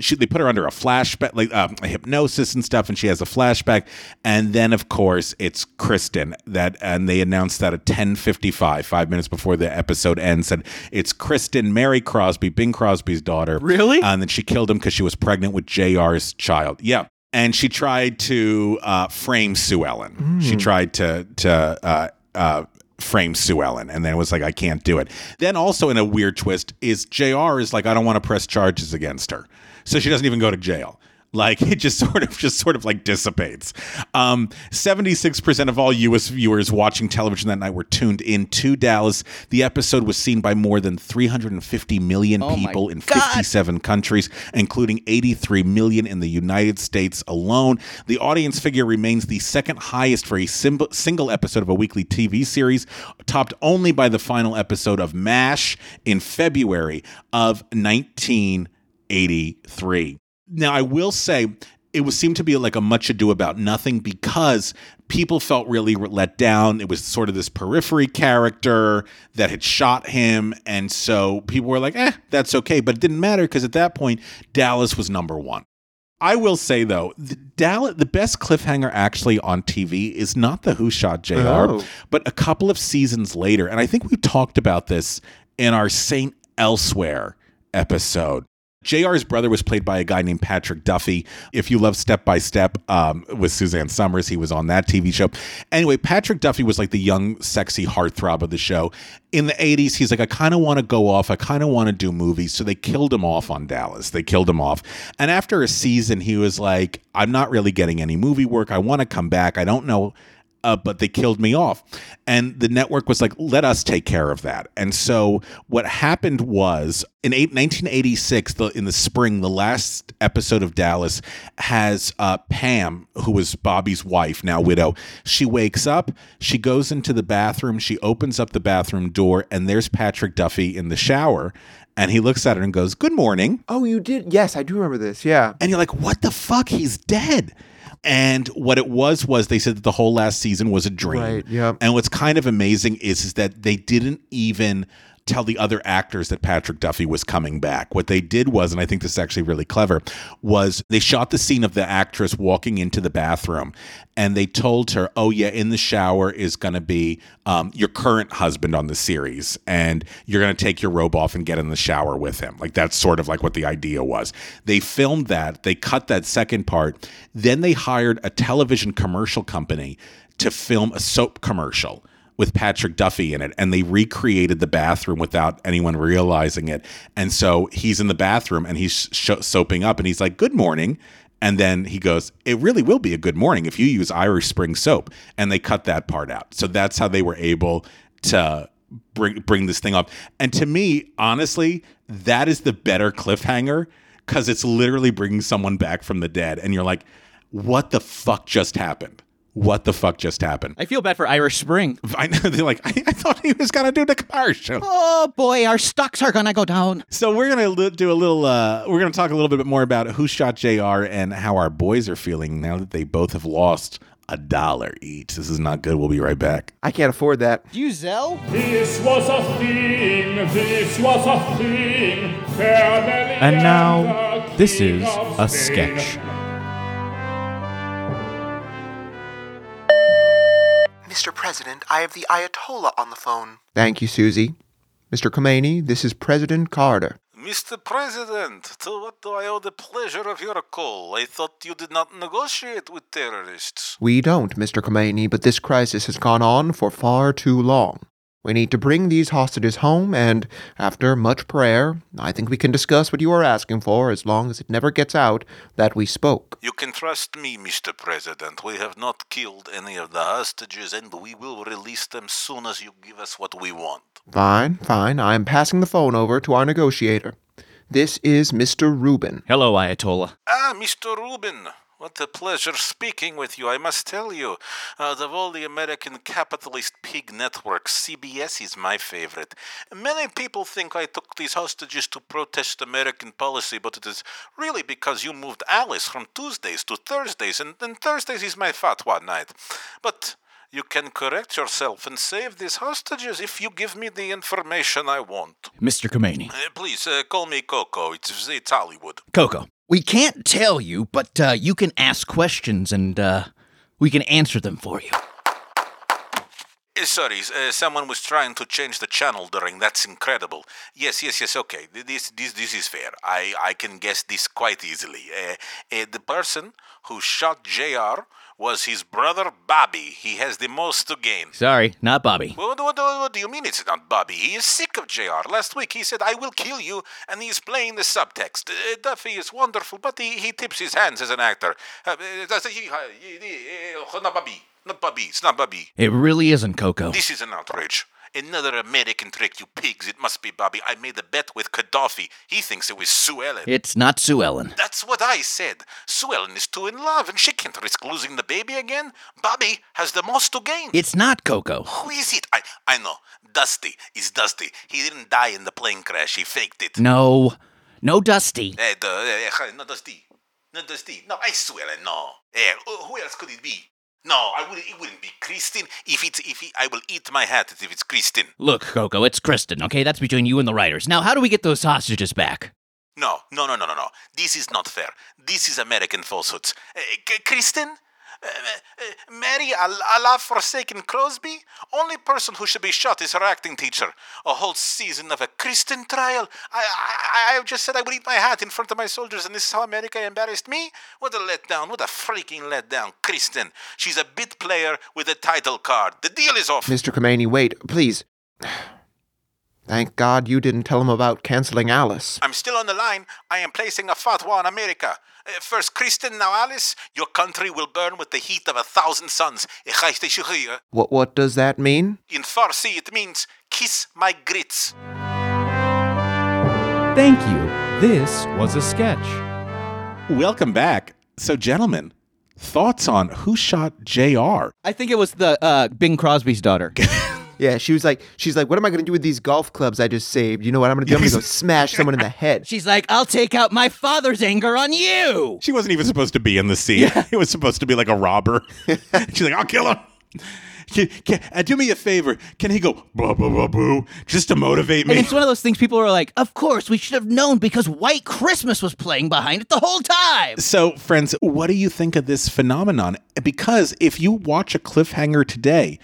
she, they put her under a flashback, like um, a hypnosis and stuff, and she has a flashback. And then, of course, it's Kristin that, and they announced that at 10:55, five minutes before the episode ends, said it's Kristin, Mary Crosby, Bing Crosby's daughter. Really? And then she killed him because she was pregnant with Jr's child. Yeah. And she tried to uh, frame Sue Ellen. She tried to to uh, uh, frame Sue Ellen, and then it was like, I can't do it. Then also in a weird twist is Jr. is like, I don't want to press charges against her, so she doesn't even go to jail. Like it just sort of just sort of like dissipates. Um, 76% of all US viewers watching television that night were tuned in to Dallas. The episode was seen by more than 350 million Oh people in God. 57 countries, including 83 million in the United States alone. The audience figure remains the second highest for a sim- single episode of a weekly TV series, topped only by the final episode of MASH in February of 1983. Now, I will say it was seemed to be like a much ado about nothing because people felt really let down. It was sort of this periphery character that had shot him, and so people were like, "Eh, that's okay." But it didn't matter because at that point, Dallas was number one. I will say though, the Dallas, the best cliffhanger actually on TV is not the Who Shot Jr., Oh. but a couple of seasons later, and I think we talked about this in our Saint Elsewhere episode. JR's brother was played by a guy named Patrick Duffy. If you love Step by Step um, with Suzanne Somers, he was on that TV show. Anyway, Patrick Duffy was like the young, sexy heartthrob of the show. In the 80s, he's like, I kind of want to go off. I kind of want to do movies. So they killed him off on Dallas. They killed him off. And after a season, he was like, I'm not really getting any movie work. I want to come back. I don't know uh, but they killed me off. And the network was like, let us take care of that. And so what happened was in eight, 1986, the, in the spring, the last episode of Dallas has uh, Pam, who was Bobby's wife, now widow. She wakes up, she goes into the bathroom, she opens up the bathroom door, and there's Patrick Duffy in the shower. And he looks at her and goes, Good morning. Oh, you did? Yes, I do remember this. Yeah. And you're like, what the fuck? He's dead. And what it was was they said that the whole last season was a dream. Right, yep. And what's kind of amazing is, is that they didn't even tell the other actors that Patrick Duffy was coming back. What they did was, and I think this is actually really clever, was they shot the scene of the actress walking into the bathroom and they told her, oh, yeah, in the shower is going to be um, your current husband on the series and you're going to take your robe off and get in the shower with him. Like that's sort of like what the idea was. They filmed that, they cut that second part, then they hired a television commercial company to film a soap commercial with Patrick Duffy in it, and they recreated the bathroom without anyone realizing it. And so he's in the bathroom and he's sh- soaping up, and he's like, "Good morning." And then he goes, It really will be a good morning if you use Irish Spring soap. And they cut that part out. So that's how they were able to bring bring this thing up. And to me, honestly, that is the better cliffhanger because it's literally bringing someone back from the dead. And you're like, What the fuck just happened? What the fuck just happened? I feel bad for Irish Spring. I know they're like, I, I thought he was gonna do the commercial. Oh boy, our stocks are gonna go down. So we're gonna do a little. Uh, we're gonna talk a little bit more about who shot Jr. and how our boys are feeling now that they both have lost a dollar each. This is not good. We'll be right back. I can't afford that. Do you Zell? This was a thing, this was a thing. And now, this is a sketch. Mr. President, I have the Ayatollah on the phone. Thank you, Susie. Mr. Khomeini, this is President Carter. Mr. President, to what do I owe the pleasure of your call? I thought you did not negotiate with terrorists. We don't, Mr. Khomeini, but this crisis has gone on for far too long. We need to bring these hostages home, and after much prayer, I think we can discuss what you are asking for as long as it never gets out that we spoke. You can trust me, Mr. President. We have not killed any of the hostages, and we will release them soon as you give us what we want. Fine, fine. I am passing the phone over to our negotiator. This is Mr. Rubin. Hello, Ayatollah. Ah, Mr. Rubin. What a pleasure speaking with you. I must tell you, out of all the American capitalist pig networks, CBS is my favorite. Many people think I took these hostages to protest American policy, but it is really because you moved Alice from Tuesdays to Thursdays, and, and Thursdays is my fatwa night. But you can correct yourself and save these hostages if you give me the information I want. Mr. Khomeini. Uh, please uh, call me Coco. It's, it's Hollywood. Coco. We can't tell you, but uh, you can ask questions and uh, we can answer them for you. Uh, sorry, uh, someone was trying to change the channel during. That's incredible. Yes, yes, yes. Okay, this, this, this is fair. I, I can guess this quite easily. Uh, uh, the person who shot Jr. was his brother Bobby. He has the most to gain. Sorry, not Bobby. What, what, what, do you mean it's not Bobby? He is sick of JR. Last week he said, I will kill you, and he is playing the subtext. Uh, Duffy is wonderful, but he, he tips his hands as an actor. Uh, uh, uh, uh, not Bobby. Not Bobby. It's not Bobby. It really isn't Coco. This is an outrage. Another American trick, you pigs. It must be Bobby. I made a bet with Gaddafi. He thinks it was Sue Ellen. It's not Sue Ellen. That's what I said. Sue Ellen is too in love, and she can't risk losing the baby again. Bobby has the most to gain. It's not Coco. Who is it? I, I know. Dusty. is Dusty. He didn't die in the plane crash. He faked it. No. No Dusty. Eh, eh, eh, not Dusty. Not Dusty. No, I swear, know. Eh, who else could it be? No, I wouldn't. It wouldn't be Kristin. If it's if he, I will eat my hat if it's Kristin. Look, Coco, it's Kristin, okay? That's between you and the writers. Now, how do we get those hostages back? No, no, no, no, no, no. This is not fair. This is American falsehoods. Uh, K- Kristin? Mary Al- Allah forsaken Crosby? Only person who should be shot is her acting teacher. A whole season of a Kristin trial. I, I, I just said I would eat my hat in front of my soldiers, and this is how America embarrassed me? What a letdown. What a freaking letdown. Kristin. She's a bit player with a title card. The deal is off. Mr. Khomeini, wait, please. Thank God you didn't tell him about canceling Alice. I'm still on the line. I am placing a fatwa on America. Uh, first Kristin, now Alice. Your country will burn with the heat of a thousand suns. In What what does that mean? In Farsi, it means kiss my grits. Thank you. This was a sketch. Welcome back. So, gentlemen, thoughts on who shot Jr. I think it was the uh, Bing Crosby's daughter. Yeah, she was like, she's like, what am I gonna do with these golf clubs I just saved? You know what I'm gonna do? I'm gonna go smash someone in the head. She's like, I'll take out my father's anger on you. She wasn't even supposed to be in the scene. It was supposed to be like a robber. She's like, I'll kill him. can, can, uh, do me a favor. Can he go blah blah blah boo just to motivate me? And it's one of those things people are like, of course, we should have known because White Christmas was playing behind it the whole time. So, friends, what do you think of this phenomenon? Because if you watch a cliffhanger today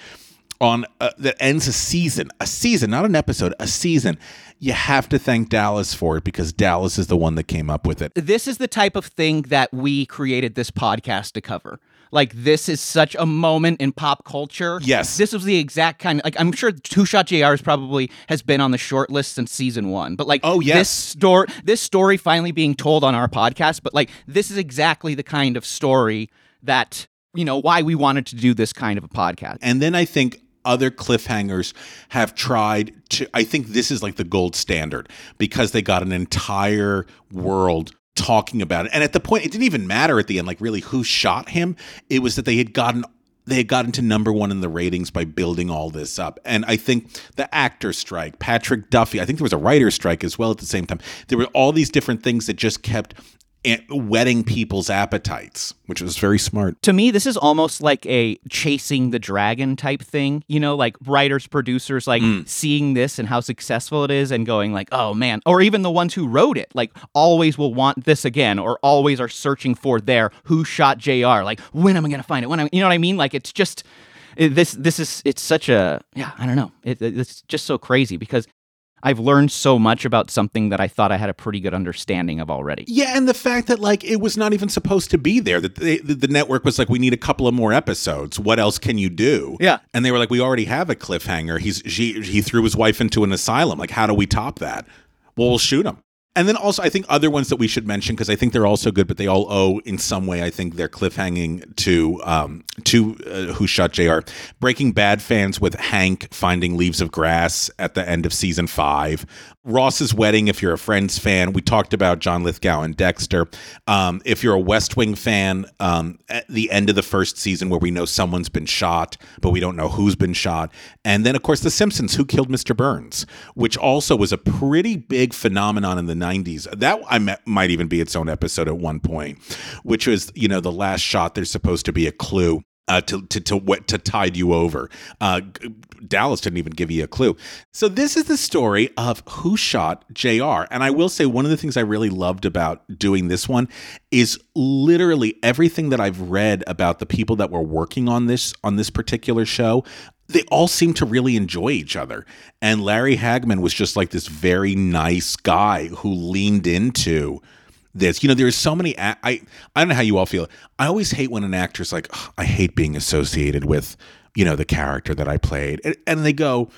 on uh, that ends a season, a season, not an episode, a season, you have to thank Dallas for it because Dallas is the one that came up with it. This is the type of thing that we created this podcast to cover. Like this is such a moment in pop culture. Yes. This was the exact kind like I'm sure Who Shot JR is probably has been on the short list since season one. But like Oh, yes. this story this story finally being told on our podcast, but like this is exactly the kind of story that you know why we wanted to do this kind of a podcast. And then I think other cliffhangers have tried to I think this is like the gold standard because they got an entire world talking about it. And at the point it didn't even matter at the end like really who shot him. It was that they had gotten they had gotten to number one in the ratings by building all this up. And I think the actor strike, Patrick Duffy, I think there was a writer strike as well at the same time. There were all these different things that just kept whetting people's appetites, which was very smart. to me, this is almost like a chasing the dragon type thing. You know, like writers, producers, like mm. seeing this and how successful it is and going like, oh man, or even the ones who wrote it, like always will want this again or always are searching for their who shot JR. Like, when am I going to find it? When am you know what I mean? Like, it's just this, this is, it's such a, yeah, I don't know. It- it's just so crazy because I've learned so much about something that I thought I had a pretty good understanding of already. Yeah, and the fact that like it was not even supposed to be there. That they, the, the network was like, we need a couple of more episodes. What else can you do? Yeah. and they were like, we already have a cliffhanger. He's she, he threw his wife into an asylum. Like, how do we top that? Well, we'll shoot him. And then also, I think other ones that we should mention because I think they're also good, but they all owe in some way. I think they're cliffhanging to um, to uh, Who Shot Jr. Breaking Bad fans with Hank finding leaves of grass at the end of season five. Ross's wedding. If you're a Friends fan, we talked about John Lithgow and Dexter. Um, if you're a West Wing fan, um, at the end of the first season where we know someone's been shot, but we don't know who's been shot. And then, of course, The Simpsons. Who killed Mr. Burns? Which also was a pretty big phenomenon in the 90s. That I might even be its own episode at one point, which was, you know, the last shot. There's supposed to be a clue. Uh, to to to what to tide you over. Uh, Dallas didn't even give you a clue. So this is the story of who shot Jr. And I will say one of the things I really loved about doing this one is literally everything that I've read about the people that were working on this on this particular show they all seem to really enjoy each other. And Larry Hagman was just like this very nice guy who leaned into this. You know, there's so many. I I don't know how you all feel. I always hate when an actor's like, "Ugh, I hate being associated with, you know, the character that I played, and, and they go.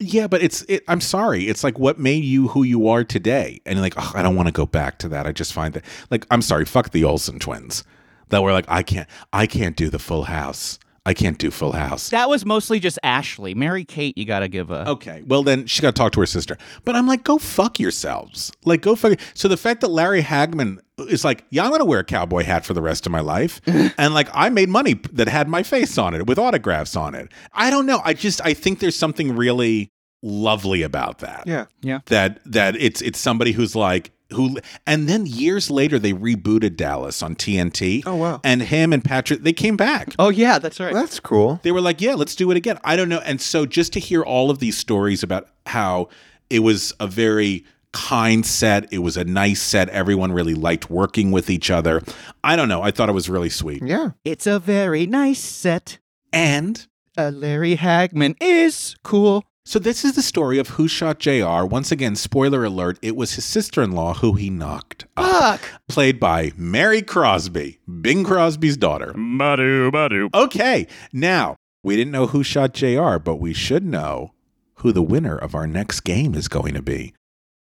Yeah, but it's. It, I'm sorry. It's like what made you who you are today, and like, I don't want to go back to that. I just find that, like, I'm sorry. Fuck the Olsen twins. That were like, I can't. I can't do the Full House. I can't do Full House. That was mostly just Ashley. Mary Kate, you got to give a. Okay. Well, then she got to talk to her sister. But I'm like, go fuck yourselves. Like, go fuck. So the fact that Larry Hagman is like, yeah, I'm going to wear a cowboy hat for the rest of my life. and like, I made money that had my face on it with autographs on it. I don't know. I just, I think there's something really lovely about that. Yeah. Yeah. That, that it's, it's somebody who's like, who, and then years later, they rebooted Dallas on TNT. Oh, wow. And him and Patrick, they came back. Oh yeah, that's right. That's cool. They were like, yeah, let's do it again. I don't know. And so just to hear all of these stories about how it was a very kind set, it was a nice set, everyone really liked working with each other. I don't know. I thought it was really sweet. Yeah. It's a very nice set. And Uh, Larry Hagman is cool. So this is the story of who shot JR. Once again, spoiler alert, it was his sister-in-law who he knocked up. Played by Mary Crosby, Bing Crosby's daughter. Badu badu. Okay, now we didn't know who shot JR, but we should know who the winner of our next game is going to be.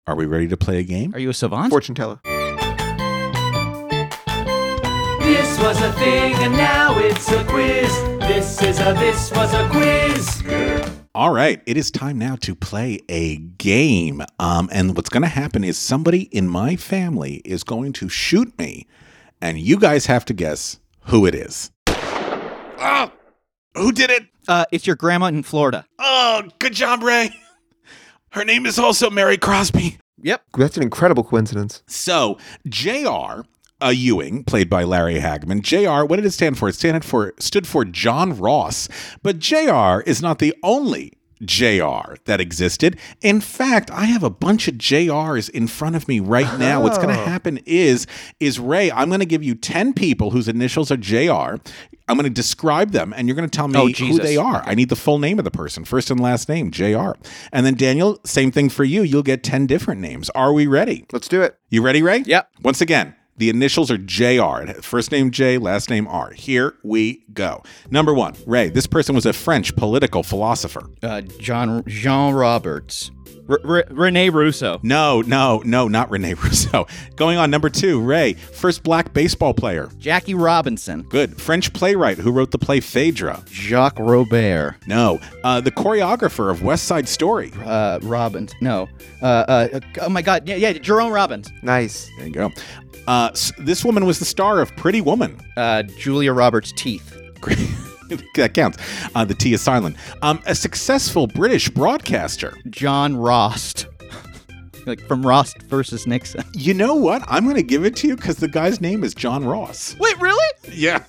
Are we ready to play a game? Are you a savant? Fortune teller. This was a thing and now it's a quiz. This is a this was a quiz. All right, it is time now to play a game. Um, and what's going to happen is somebody in my family is going to shoot me, and you guys have to guess who it is. Oh, who did it? Uh, it's your grandma in Florida. Oh, good job, Ray. Her name is also Mary Crosby. Yep. That's an incredible coincidence. So, JR uh, Ewing, played by Larry Hagman. JR, what did it stand for? It stand for stood for John Ross. But JR is not the only JR that existed. In fact, I have a bunch of JRs in front of me right now. What's going to Oh. happen is is Ray, I'm going to give you 10 people whose initials are JR. I'm going to describe them and you're going to tell me Oh, who they are. I need the full name of the person, first and last name, JR. And then Daniel, same thing for you. You'll get 10 different names. Are we ready? Let's do it. You ready, Ray? Yep. Once again, the initials are JR. First name J, last name R. Here we go. Number one, Ray. This person was a French political philosopher. Uh, John Jean Roberts. R- R- Rene Russo. No, no, no, not Rene Rousseau. Going on, number two, Ray. First black baseball player. Jackie Robinson. Good. French playwright who wrote the play Phaedra. Jacques Robert. No. Uh, the choreographer of West Side Story. Uh, Robbins. No. Uh, uh, oh my God. Yeah, yeah. Jerome Robbins. Nice. There you go. Uh, s- this woman was the star of Pretty Woman. Uh, Julia Roberts' teeth. that counts. Uh, the T is silent. Um, a successful British broadcaster. John Rost. like from Rost versus Nixon. You know what? I'm going to give it to you because the guy's name is John Ross. Wait, really? Yeah.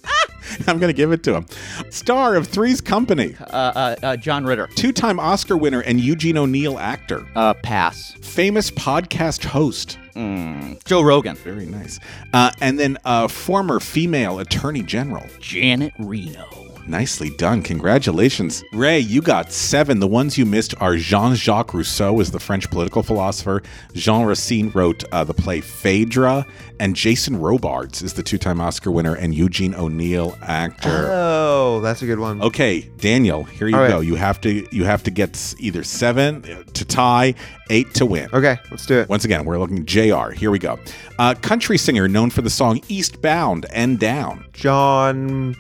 I'm going to give it to him. Star of Three's Company. Uh, uh, uh, John Ritter. Two time Oscar winner and Eugene O'Neill actor. Uh, pass. Famous podcast host. Mm, Joe Rogan. Very nice. Uh, and then uh, former female attorney general. Janet Reno. Nicely done. Congratulations. Ray, you got seven. The ones you missed are Jean Jacques Rousseau, is the French political philosopher. Jean Racine wrote uh, the play Phaedra. And Jason Robards is the two time Oscar winner and Eugene O'Neill actor. Oh, that's a good one. Okay, Daniel, here you All right. go. You have to you have to get either seven uh, to tie, eight to win. Okay, let's do it. Once again, we're looking JR. Here we go. Uh, country singer known for the song Eastbound and Down. John.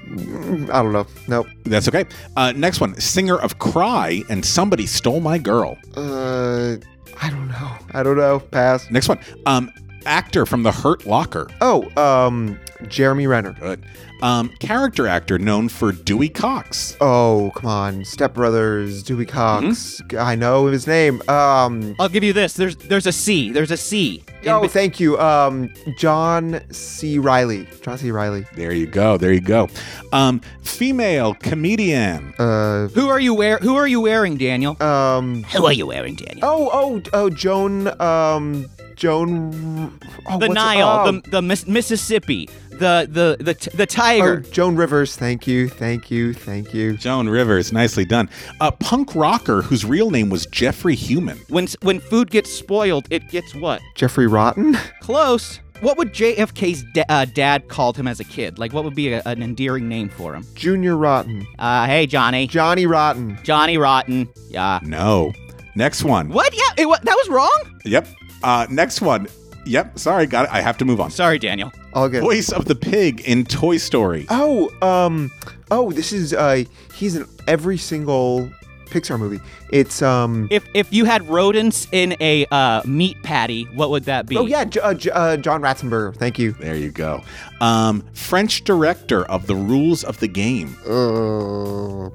I don't know. Nope. That's okay. Uh, next one, singer of Cry and Somebody Stole My Girl. Uh, I don't know. I don't know. Pass. Next one, um, actor from The Hurt Locker. Oh, um, Jeremy Renner. Good. Um, character actor known for Dewey Cox. Oh, come on. Step Brothers, Dewey Cox. Mm-hmm. I know his name. Um, I'll give you this. There's there's a C. There's a C. Oh, be- thank you. Um, John C. Reilly. John C. Reilly. There you go. There you go. Um, female comedian. Uh, who are you wear? Who are you wearing, Daniel? um, Who are you wearing, Daniel? oh, oh, oh, Joan, um, Joan. Oh, the Nile, oh, the the Miss- Mississippi, the the the t- the tiger. oh, Joan Rivers. Thank you. Thank you. Thank you. Joan Rivers, nicely done. A punk rocker whose real name was Jeffrey Hyman. When when food gets spoiled, it gets what? Jeffrey Rotten. Close. What would JFK's da- uh, dad called him as a kid? Like, what would be a, an endearing name for him? Junior Rotten. Uh, hey, Johnny. Johnny Rotten. Johnny Rotten. Yeah. No. Next one. What? Yeah. It, what? That was wrong. Yep. Uh, next one. Yep. Sorry, got it. I have to move on. Sorry, Daniel. All good. Voice of the pig in Toy Story. Oh, um, oh, this is uh, he's in every single Pixar movie. It's um. If if you had rodents in a uh, meat patty, what would that be? Oh yeah, J- uh, J- uh, John Ratzenberger. Thank you. There you go. Um, French director of The Rules of the Game. Uh,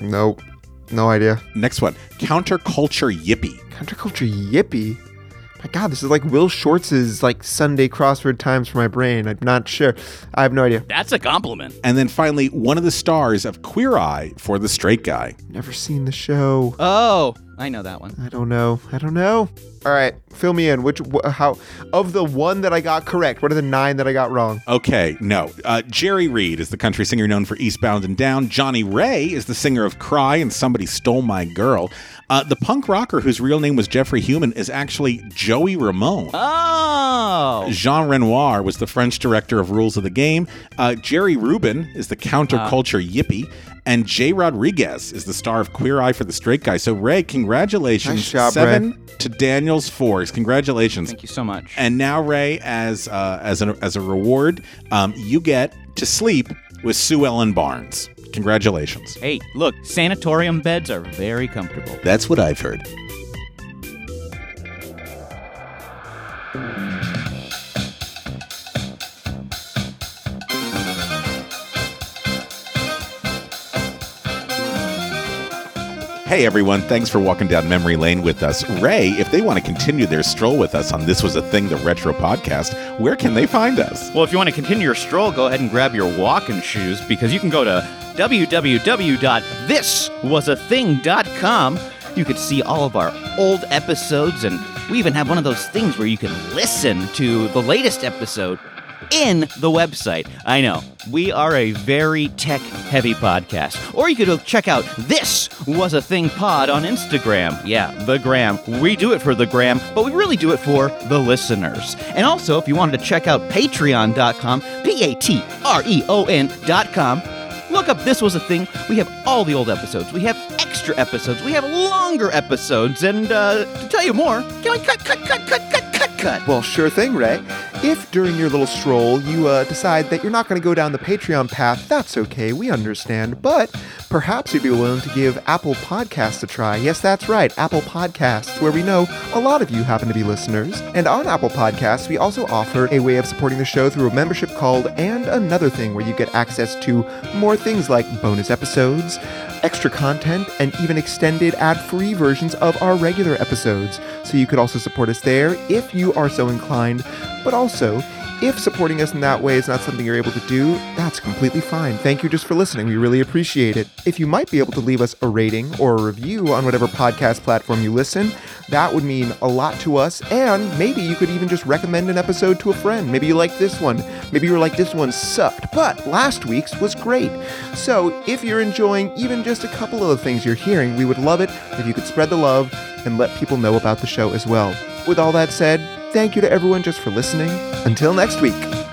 nope, no idea. Next one. Counterculture Yippie. Counterculture Yippie. My God, this is like Will Shortz's like Sunday crossword times for my brain. I'm not sure. I have no idea. That's a compliment. And then finally, one of the stars of Queer Eye for the Straight Guy. Never seen the show. Oh, I know that one. I don't know. I don't know. All right, fill me in. Which wh- how of the one that I got correct? What are the nine that I got wrong? Okay, no. Uh, Jerry Reed is the country singer known for Eastbound and Down. Johnnie Ray is the singer of Cry and Somebody Stole My Girl. Uh, the punk rocker whose real name was Jeffrey Hyman is actually Joey Ramone. Oh. Jean Renoir was the French director of Rules of the Game. Uh, Jerry Rubin is the counterculture yippie. And Jay Rodriguez is the star of Queer Eye for the Straight Guy. So, Ray, congratulations. Nice job, Seven to Daniel's four. Congratulations. Thank you so much. And now, Ray, as uh, as a, as a reward, um, you get to sleep with Sue Ellen Barnes. Congratulations. Hey, look, sanatorium beds are very comfortable. That's what I've heard. Hey everyone, thanks for walking down memory lane with us. Ray, if they want to continue their stroll with us on This Was a Thing, the retro podcast, where can they find us? Well, if you want to continue your stroll, go ahead and grab your walking shoes because you can go to www.thiswasathing.com. You could see all of our old episodes, and we even have one of those things where you can listen to the latest episode in the website. I know, we are a very tech heavy podcast. Or you could check out This Was a Thing Pod on Instagram. Yeah, the gram. We do it for the gram, but we really do it for the listeners. And also, if you wanted to check out patreon.com, P A T R E O N.com, look up This Was a Thing. We have all the old episodes. We have extra episodes. We have longer episodes. And uh, to tell you more, can I cut, cut, cut, cut, cut, cut, cut? Well, sure thing, Ray. If during your little stroll you uh, decide that you're not going to go down the Patreon path, that's okay. We understand. But perhaps you'd be willing to give Apple Podcasts a try. Yes, that's right, Apple Podcasts, where we know a lot of you happen to be listeners. And on Apple Podcasts, we also offer a way of supporting the show through a membership called And Another Thing, where you get access to more things like bonus episodes, extra content, and even extended ad free versions of our regular episodes. So you could also support us there if you are so inclined. But also, if supporting us in that way is not something you're able to do, that's completely fine. Thank you just for listening. We really appreciate it. If you might be able to leave us a rating or a review on whatever podcast platform you listen, that would mean a lot to us. And maybe you could even just recommend an episode to a friend. Maybe you like this one. Maybe you were like, this one sucked, but last week's was great. So if you're enjoying even just a couple of the things you're hearing, we would love it if you could spread the love and let people know about the show as well. With all that said, thank you to everyone just for listening. Until next week.